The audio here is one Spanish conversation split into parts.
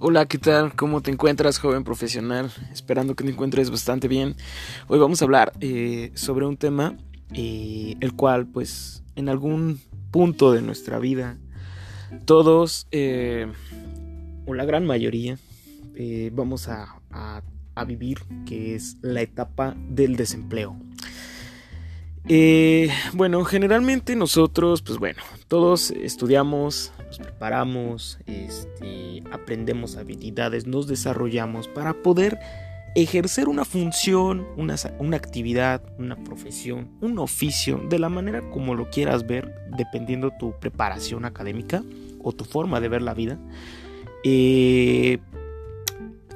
Hola, ¿qué tal? ¿Cómo te encuentras, joven profesional? Esperando que te encuentres bastante bien. Hoy vamos a hablar eh, sobre un tema eh, el cual, pues, en algún punto de nuestra vida, todos, eh, o la gran mayoría, vamos a, a, vivir, que es la etapa del desempleo. Bueno, generalmente nosotros, pues bueno, todos estudiamos, nos preparamos, este, aprendemos habilidades, nos desarrollamos para poder ejercer una función, una, una, actividad, una profesión, un oficio, de la manera como lo quieras ver, dependiendo tu preparación académica o tu forma de ver la vida. Eh,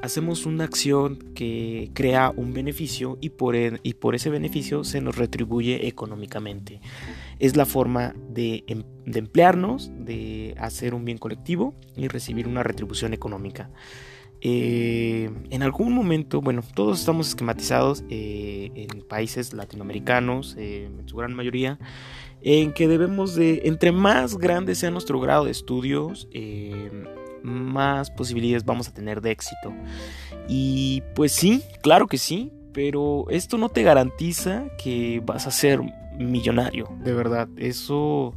hacemos una acción que crea un beneficio y por, y por ese beneficio se nos retribuye económicamente. Es la forma de, em, emplearnos, de hacer un bien colectivo y recibir una retribución económica. Eh, en algún momento, bueno, todos estamos esquematizados eh, en países latinoamericanos, eh, en su gran mayoría, en que debemos de, entre más grande sea nuestro grado de estudios, más posibilidades vamos a tener de éxito. Y pues sí, claro que sí, pero esto no te garantiza que vas a ser millonario, de verdad. Eso,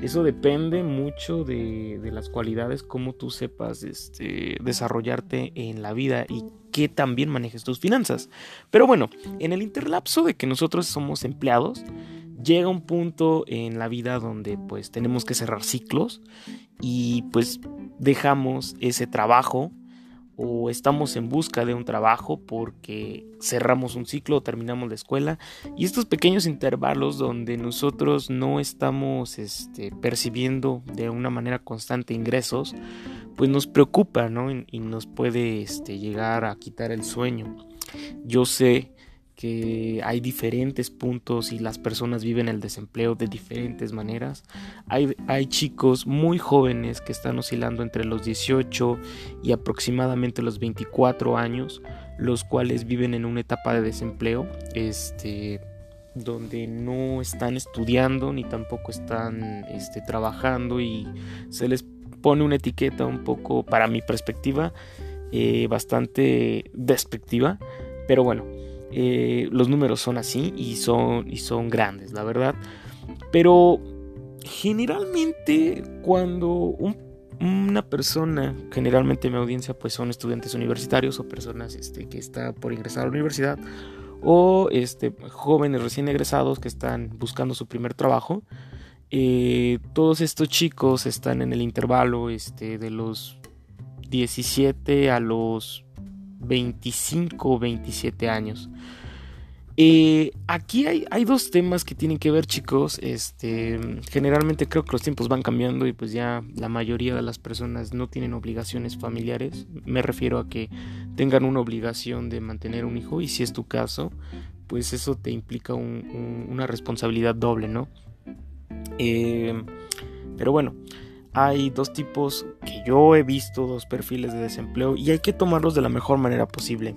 eso depende mucho de, las cualidades, cómo tú sepas este, desarrollarte en la vida y que también manejes tus finanzas. Pero bueno, en el interlapso de que nosotros somos empleados, llega un punto en la vida donde pues tenemos que cerrar ciclos y pues dejamos ese trabajo o estamos en busca de un trabajo porque cerramos un ciclo o terminamos la escuela y estos pequeños intervalos donde nosotros no estamos este, percibiendo de una manera constante ingresos pues nos preocupa ¿no? y, nos puede este, llegar a quitar el sueño yo sé que hay diferentes puntos y las personas viven el desempleo de diferentes maneras. Hay, hay, chicos muy jóvenes que están oscilando entre los 18 y aproximadamente los 24 años, los cuales viven en una etapa de desempleo, este, donde no están estudiando ni tampoco están este, trabajando y se les pone una etiqueta un poco, para mi perspectiva, eh, bastante despectiva. Pero bueno, eh, los números son así y son, y son grandes, la verdad. Pero generalmente cuando una persona, generalmente mi audiencia pues son estudiantes universitarios o personas este, que están por ingresar a la universidad o este, jóvenes recién egresados que están buscando su primer trabajo. Eh, todos estos chicos están en el intervalo este, de los 17 a los 25 o 27 años. Eh, aquí hay, dos temas que tienen que ver, chicos. Este, generalmente creo que los tiempos van cambiando y pues ya la mayoría de las personas no tienen obligaciones familiares. Me refiero a que tengan una obligación de mantener un hijo y si es tu caso, pues eso te implica una responsabilidad doble, ¿no? Eh, pero bueno, hay dos tipos que yo he visto, dos perfiles de desempleo y hay que tomarlos de la mejor manera posible.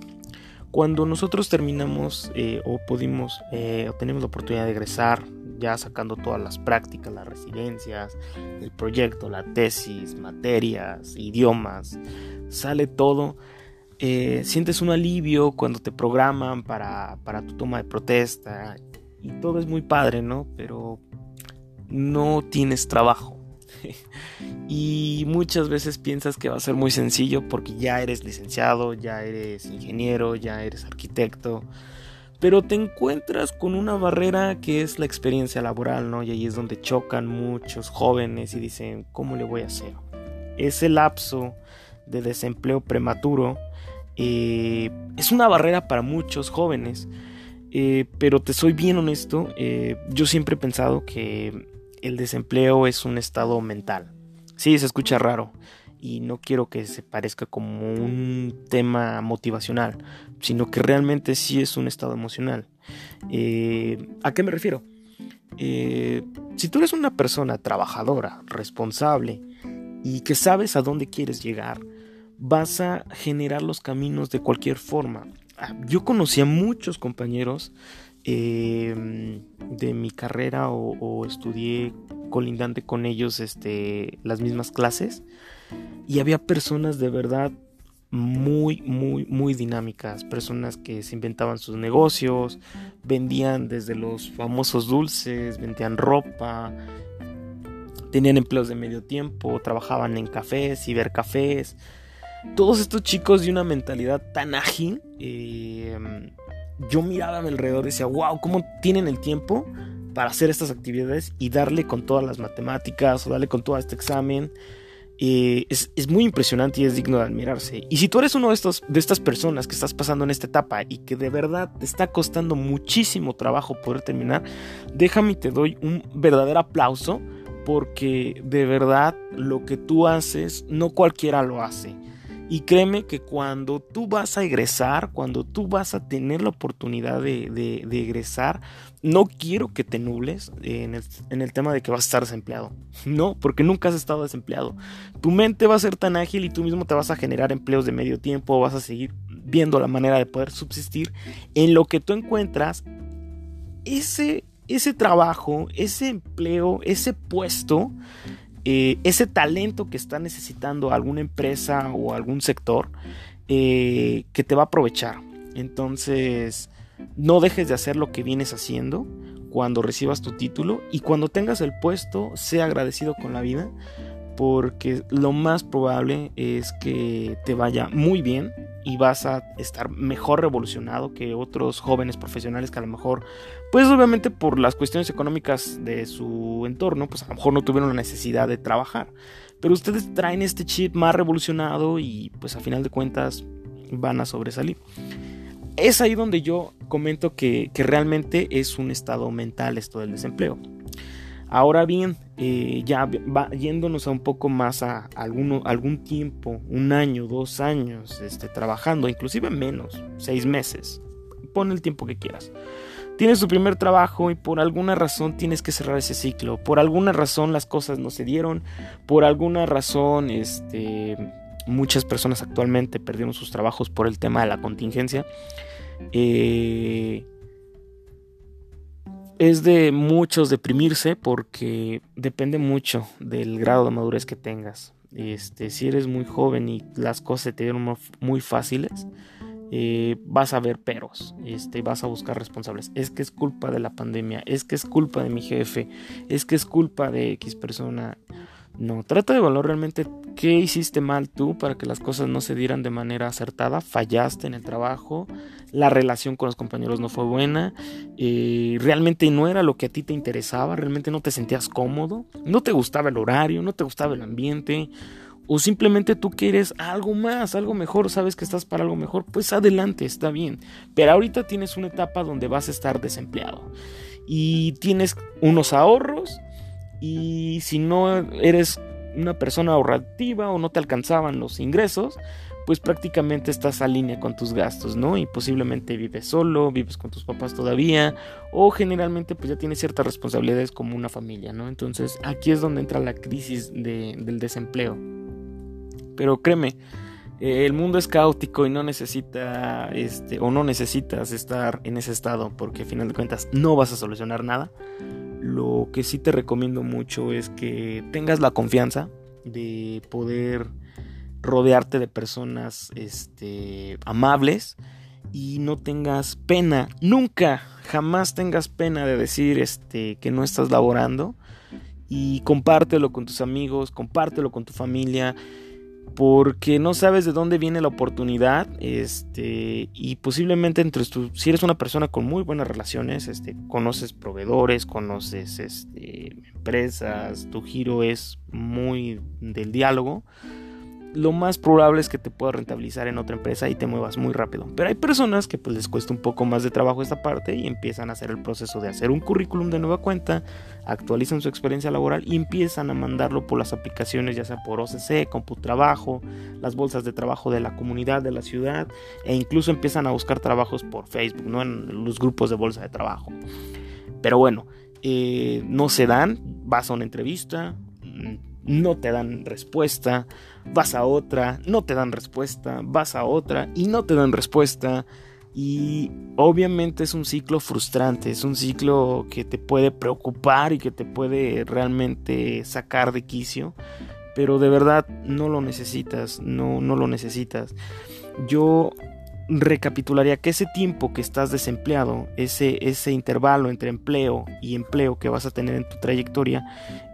Cuando nosotros terminamos eh, o pudimos eh, o tenemos la oportunidad de egresar, ya sacando todas las prácticas, las residencias, el proyecto, la tesis, materias, idiomas, sale todo, eh, sientes un alivio cuando te programan para, para tu toma de protesta y todo es muy padre, ¿no? Pero no tienes trabajo y muchas veces piensas que va a ser muy sencillo porque ya eres licenciado, ya eres ingeniero, ya eres arquitecto, pero te encuentras con una barrera que es la experiencia laboral, ¿no? Y ahí es donde chocan muchos jóvenes y dicen, ¿cómo le voy a hacer? Ese lapso de desempleo prematuro eh, es una barrera para muchos jóvenes, eh, pero te soy bien honesto, eh, yo siempre he pensado que el desempleo es un estado mental. Sí, se escucha raro y no quiero que se parezca como un tema motivacional, sino que realmente sí es un estado emocional. Eh, ¿A qué me refiero? Eh, si tú eres una persona trabajadora, responsable y que sabes a dónde quieres llegar, vas a generar los caminos de cualquier forma. Ah, yo conocí a muchos compañeros Em, de mi carrera o, estudié colindante con ellos este, las mismas clases y había personas de verdad muy, muy, muy dinámicas. Personas que se inventaban sus negocios, vendían desde los famosos dulces, vendían ropa, tenían empleos de medio tiempo, trabajaban en cafés, cibercafés. Todos estos chicos de una mentalidad tan ágil, eh, yo miraba a mi alrededor y decía, wow, ¿cómo tienen el tiempo para hacer estas actividades y darle con todas las matemáticas o darle con todo este examen? Eh, es, muy impresionante y es digno de admirarse. Y si tú eres uno de, estos, de estas personas que estás pasando en esta etapa y que de verdad te está costando muchísimo trabajo poder terminar, déjame y te doy un verdadero aplauso porque de verdad lo que tú haces no cualquiera lo hace. Y créeme que cuando tú vas a egresar, cuando tú vas a tener la oportunidad de, de, egresar, no quiero que te nubles en el, en el, tema de que vas a estar desempleado. No, porque nunca has estado desempleado. Tu mente va a ser tan ágil y tú mismo te vas a generar empleos de medio tiempo, vas a seguir viendo la manera de poder subsistir en lo que tú encuentras ese, ese trabajo, ese empleo, ese puesto eh, ese talento que está necesitando alguna empresa o algún sector eh, que te va a aprovechar. Entonces, no dejes de hacer lo que vienes haciendo cuando recibas tu título y cuando tengas el puesto, sea agradecido con la vida porque lo más probable es que te vaya muy bien y vas a estar mejor revolucionado que otros jóvenes profesionales que a lo mejor, pues obviamente por las cuestiones económicas de su entorno, pues a lo mejor no tuvieron la necesidad de trabajar. Pero ustedes traen este chip más revolucionado y pues a final de cuentas van a sobresalir. Es ahí donde yo comento que, que realmente es un estado mental esto del desempleo. Ahora bien, eh, ya va yéndonos a un poco más a algún tiempo, un año, dos años, este, trabajando, inclusive menos, seis meses, pon el tiempo que quieras. Tienes tu primer trabajo y por alguna razón tienes que cerrar ese ciclo. Por alguna razón las cosas no se dieron. Por alguna razón, este, muchas personas actualmente perdieron sus trabajos por el tema de la contingencia. Eh, es de muchos deprimirse porque depende mucho del grado de madurez que tengas. Este, si eres muy joven y las cosas te dieron muy fáciles, eh, vas a ver peros, este, vas a buscar responsables. Es que es culpa de la pandemia, es que es culpa de mi jefe, es que es culpa de X persona. No, trata de valorar realmente qué hiciste mal tú para que las cosas no se dieran de manera acertada. Fallaste en el trabajo, la relación con los compañeros no fue buena, eh, realmente no era lo que a ti te interesaba, realmente no te sentías cómodo, no te gustaba el horario, no te gustaba el ambiente. O simplemente tú quieres algo más, algo mejor, sabes que estás para algo mejor, pues adelante, está bien. Pero ahorita tienes una etapa donde vas a estar desempleado. Y tienes unos ahorros y si no eres una persona ahorrativa o no te alcanzaban los ingresos, pues prácticamente estás a línea con tus gastos, ¿no? Y posiblemente vives solo, vives con tus papás todavía, o generalmente pues ya tienes ciertas responsabilidades como una familia, ¿no? Entonces aquí es donde entra la crisis del desempleo. Pero créeme, el mundo es caótico y no necesita, este, o no necesitas estar en ese estado, porque al final de cuentas no vas a solucionar nada. Lo que sí te recomiendo mucho es que tengas la confianza de poder rodearte de personas este, amables y no tengas pena, nunca, jamás tengas pena de decir este, que no estás laborando y compártelo con tus amigos, compártelo con tu familia porque no sabes de dónde viene la oportunidad, este, y posiblemente entre tu, si eres una persona con muy buenas relaciones, este, conoces proveedores, conoces este, empresas, tu giro es muy del diálogo, lo más probable es que te pueda rentabilizar en otra empresa y te muevas muy rápido. Pero hay personas que pues les cuesta un poco más de trabajo esta parte y empiezan a hacer el proceso de hacer un currículum de nueva cuenta, actualizan su experiencia laboral y empiezan a mandarlo por las aplicaciones, ya sea por OCC, CompuTrabajo, las bolsas de trabajo de la comunidad, de la ciudad, e incluso empiezan a buscar trabajos por Facebook, ¿no? En los grupos de bolsa de trabajo. Pero bueno, eh, no se dan, vas a una entrevista, no te dan respuesta, vas a otra, no te dan respuesta, vas a otra y no te dan respuesta. Y obviamente es un ciclo frustrante, es un ciclo que te puede preocupar y que te puede realmente sacar de quicio. pero de verdad no lo necesitas, no, no lo necesitas. Yo recapitularía que ese tiempo que estás desempleado, ese, ese intervalo entre empleo y empleo que vas a tener en tu trayectoria,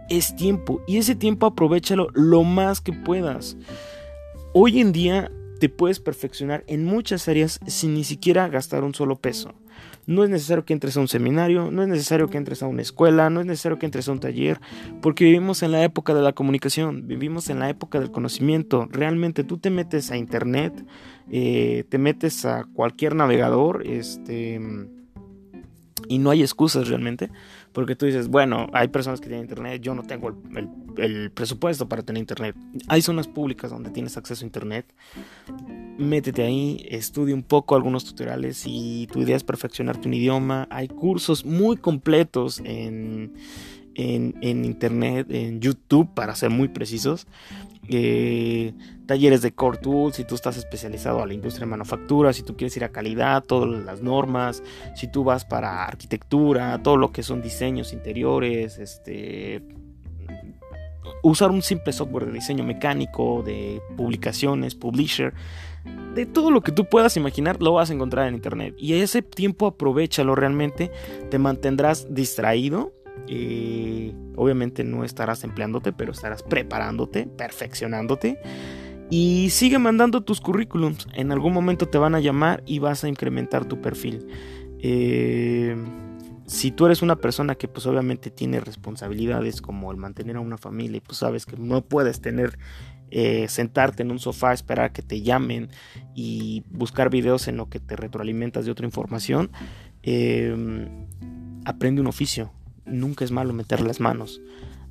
es tiempo y ese tiempo aprovechalo lo más que puedas. Hoy en día te puedes perfeccionar en muchas áreas sin ni siquiera gastar un solo peso. No es necesario que entres a un seminario, no es necesario que entres a una escuela, no es necesario que entres a un taller, porque vivimos en la época de la comunicación, vivimos en la época del conocimiento. Realmente tú te metes a internet, eh, te metes a cualquier navegador, este, y no hay excusas realmente, porque tú dices, bueno, hay personas que tienen internet, yo no tengo el, presupuesto para tener internet. Hay zonas públicas donde tienes acceso a internet. Métete ahí, estudia un poco algunos tutoriales y tu idea es perfeccionarte un idioma. Hay cursos muy completos en, en, internet, en YouTube, para ser muy precisos, eh, talleres de core tools, si tú estás especializado a la industria de manufactura, si tú quieres ir a calidad, todas las normas, si tú vas para arquitectura, todo lo que son diseños interiores, este usar un simple software de diseño mecánico, de publicaciones, publisher, de todo lo que tú puedas imaginar lo vas a encontrar en internet. Y ese tiempo aprovechalo realmente, te mantendrás distraído eh, obviamente no estarás empleándote, pero estarás preparándote, perfeccionándote. Y sigue mandando tus currículums. En algún momento te van a llamar y vas a incrementar tu perfil. Eh, si tú eres una persona que pues obviamente tiene responsabilidades como el mantener a una familia y pues sabes que no puedes tener eh, sentarte en un sofá, esperar que te llamen y buscar videos en lo que te retroalimentas de otra información, aprende un oficio nunca es malo meter las manos.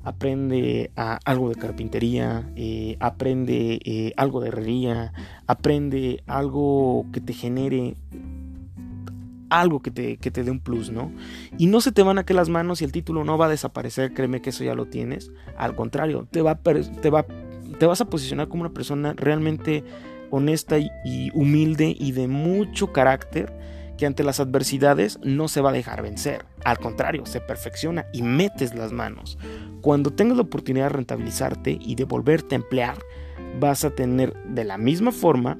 Aprende algo de carpintería, eh, aprende eh, algo de herrería, aprende algo que te genere algo que te, que te dé un plus, ¿no? Y no se te van a que las manos y el título no va a desaparecer, créeme que eso ya lo tienes. Al contrario, te, va, te, te vas a posicionar como una persona realmente honesta y humilde y de mucho carácter que ante las adversidades no se va a dejar vencer. Al contrario, se perfecciona y metes las manos. Cuando tengas la oportunidad de rentabilizarte y de volverte a emplear, vas a tener de la misma forma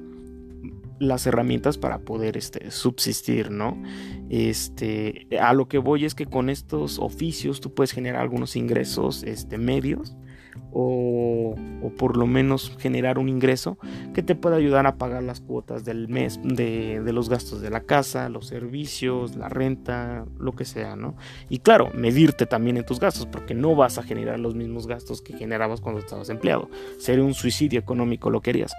las herramientas para poder este, subsistir, ¿no? Este, a lo que voy es que con estos oficios tú puedes generar algunos ingresos este, medios o, por lo menos generar un ingreso que te pueda ayudar a pagar las cuotas del mes de, los gastos de la casa, los servicios, la renta, lo que sea, ¿no? Y claro, medirte también en tus gastos porque no vas a generar los mismos gastos que generabas cuando estabas empleado. Sería un suicidio económico lo querías.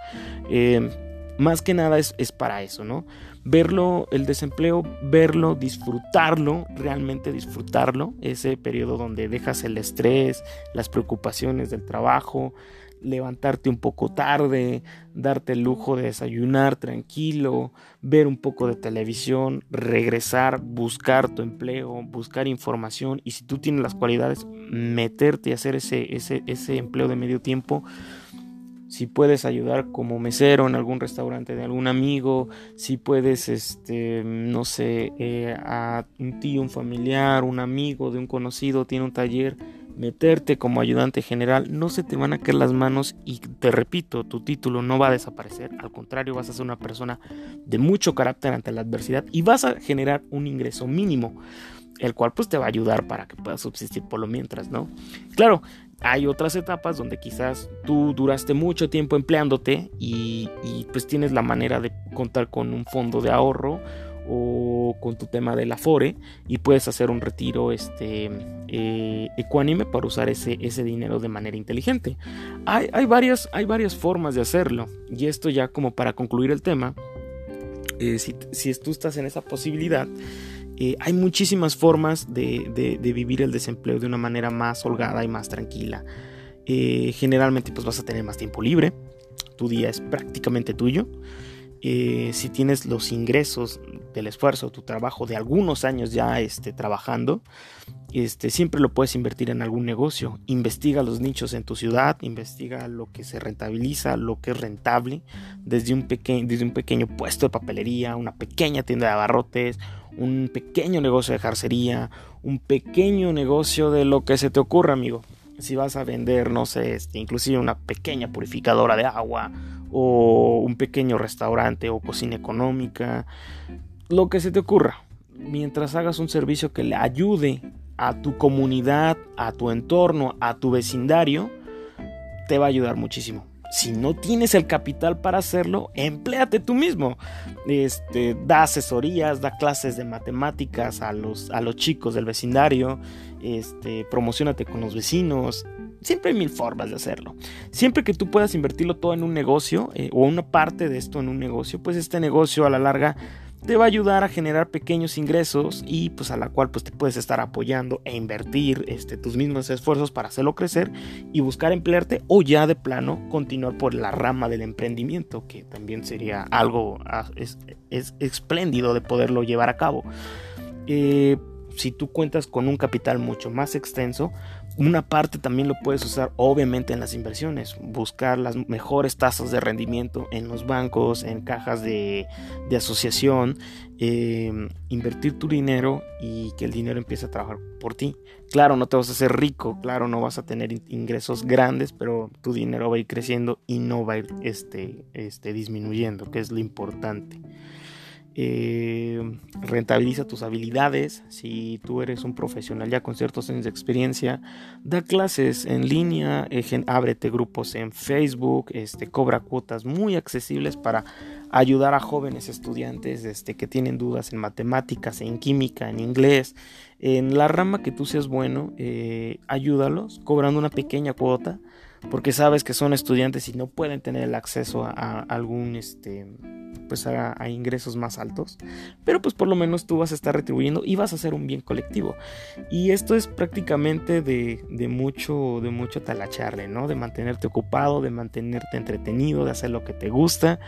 Eh, más que nada es, es para eso, ¿no? Verlo, el desempleo, verlo, disfrutarlo, realmente disfrutarlo, ese periodo donde dejas el estrés, las preocupaciones del trabajo, levantarte un poco tarde, darte el lujo de desayunar tranquilo, ver un poco de televisión, regresar, buscar tu empleo, buscar información y si tú tienes las cualidades, meterte y hacer ese, ese, ese empleo de medio tiempo si puedes ayudar como mesero en algún restaurante de algún amigo, si puedes, este, no sé, eh, a un tío, un familiar, un amigo de un conocido tiene un taller, meterte como ayudante general, no se te van a caer las manos y te repito, tu título no va a desaparecer, al contrario vas a ser una persona de mucho carácter ante la adversidad y vas a generar un ingreso mínimo el cual pues te va a ayudar para que puedas subsistir por lo mientras, ¿no? Claro, hay otras etapas donde quizás tú duraste mucho tiempo empleándote y, pues tienes la manera de contar con un fondo de ahorro o con tu tema del afore y puedes hacer un retiro este, eh, ecuánime para usar ese, ese dinero de manera inteligente. Hay, hay, varias, hay varias formas de hacerlo y esto ya como para concluir el tema, eh, si, si tú estás en esa posibilidad, eh, hay muchísimas formas de, vivir el desempleo de una manera más holgada y más tranquila. Eh, generalmente pues vas a tener más tiempo libre, tu día es prácticamente tuyo. Eh, si tienes los ingresos del esfuerzo, tu trabajo de algunos años ya este, trabajando, este, siempre lo puedes invertir en algún negocio. Investiga los nichos en tu ciudad, investiga lo que se rentabiliza, lo que es rentable, desde un, desde un pequeño puesto de papelería, una pequeña tienda de abarrotes, un pequeño negocio de jarcería, un pequeño negocio de lo que se te ocurra, amigo. si vas a vender, no sé, este, inclusive una pequeña purificadora de agua o un pequeño restaurante o cocina económica, lo que se te ocurra. Mientras hagas un servicio que le ayude a tu comunidad, a tu entorno, a tu vecindario, te va a ayudar muchísimo. Si no tienes el capital para hacerlo, empléate tú mismo. Este, da asesorías, da clases de matemáticas a los, a los chicos del vecindario, este, promocionate con los vecinos. Siempre hay mil formas de hacerlo. Siempre que tú puedas invertirlo todo en un negocio eh, o una parte de esto en un negocio, pues este negocio a la larga te va a ayudar a generar pequeños ingresos y pues a la cual pues te puedes estar apoyando e invertir este, tus mismos esfuerzos para hacerlo crecer y buscar emplearte o ya de plano continuar por la rama del emprendimiento que también sería algo ah, es, espléndido de poderlo llevar a cabo. Eh, si tú cuentas con un capital mucho más extenso, una parte también lo puedes usar obviamente en las inversiones, buscar las mejores tasas de rendimiento en los bancos, en cajas de, asociación, em, invertir tu dinero y que el dinero empiece a trabajar por ti. Claro, no te vas a hacer rico, claro, no vas a tener ingresos grandes, pero tu dinero va a ir creciendo y no va a ir este, este, disminuyendo, que es lo importante. Eh, rentabiliza tus habilidades. Si tú eres un profesional ya con ciertos años de experiencia, da clases en línea, ábrete grupos en Facebook, este, cobra cuotas muy accesibles para ayudar a jóvenes estudiantes este, que tienen dudas en matemáticas, en química, en inglés, en la rama que tú seas bueno, eh, ayúdalos cobrando una pequeña cuota porque sabes que son estudiantes y no pueden tener el acceso a, algún este pues a, ingresos más altos pero pues por lo menos tú vas a estar retribuyendo y vas a hacer un bien colectivo. Y esto es prácticamente de, de mucho de mucho talacharle no de mantenerte ocupado de mantenerte entretenido de hacer lo que te gusta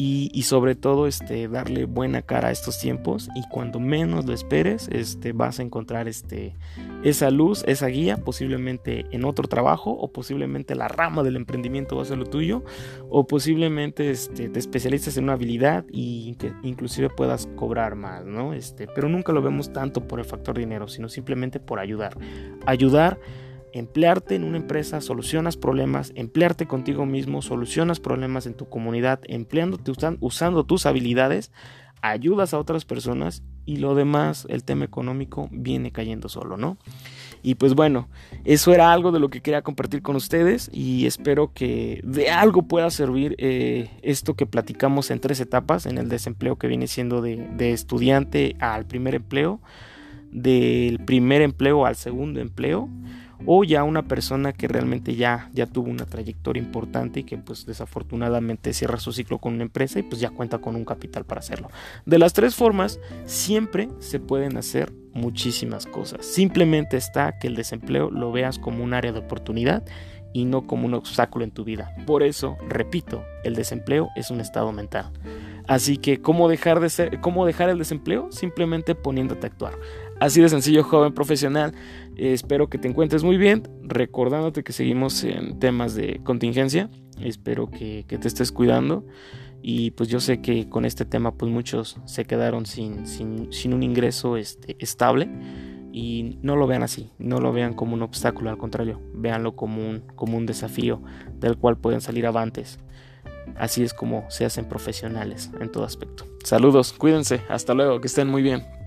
y, sobre todo este, darle buena cara a estos tiempos y cuando menos lo esperes este, vas a encontrar este, esa luz, esa guía, posiblemente en otro trabajo o posiblemente la rama del emprendimiento va a ser lo tuyo o posiblemente este, te especialices en una habilidad y que inclusive puedas cobrar más, ¿no? Este, pero nunca lo vemos tanto por el factor dinero, sino simplemente por ayudar. Ayudar emplearte en una empresa, solucionas problemas, emplearte contigo mismo, solucionas problemas en tu comunidad, empleándote usando tus habilidades, ayudas a otras personas y lo demás, el tema económico, viene cayendo solo, ¿no? Y pues bueno, eso era algo de lo que quería compartir con ustedes y espero que de algo pueda servir eh, esto que platicamos en tres etapas, en el desempleo que viene siendo de, de estudiante al primer empleo, del primer empleo al segundo empleo o ya una persona que realmente ya, ya tuvo una trayectoria importante y que pues desafortunadamente cierra su ciclo con una empresa y pues ya cuenta con un capital para hacerlo. De las tres formas siempre se pueden hacer muchísimas cosas. Simplemente está que el desempleo lo veas como un área de oportunidad y no como un obstáculo en tu vida. Por eso, repito, el desempleo es un estado mental. Así que, ¿cómo dejar, de ser, ¿cómo dejar el desempleo? Simplemente poniéndote a actuar. Así de sencillo, joven profesional. espero que te encuentres muy bien. Recordándote que seguimos en temas de contingencia. Espero que, te estés cuidando. Y pues yo sé que con este tema pues muchos se quedaron sin, sin, un ingreso este, estable. Y no lo vean así, no lo vean como un obstáculo, al contrario, véanlo como un, como un desafío del cual pueden salir avantes. Así es como se hacen profesionales en todo aspecto. Saludos, cuídense, hasta luego, que estén muy bien.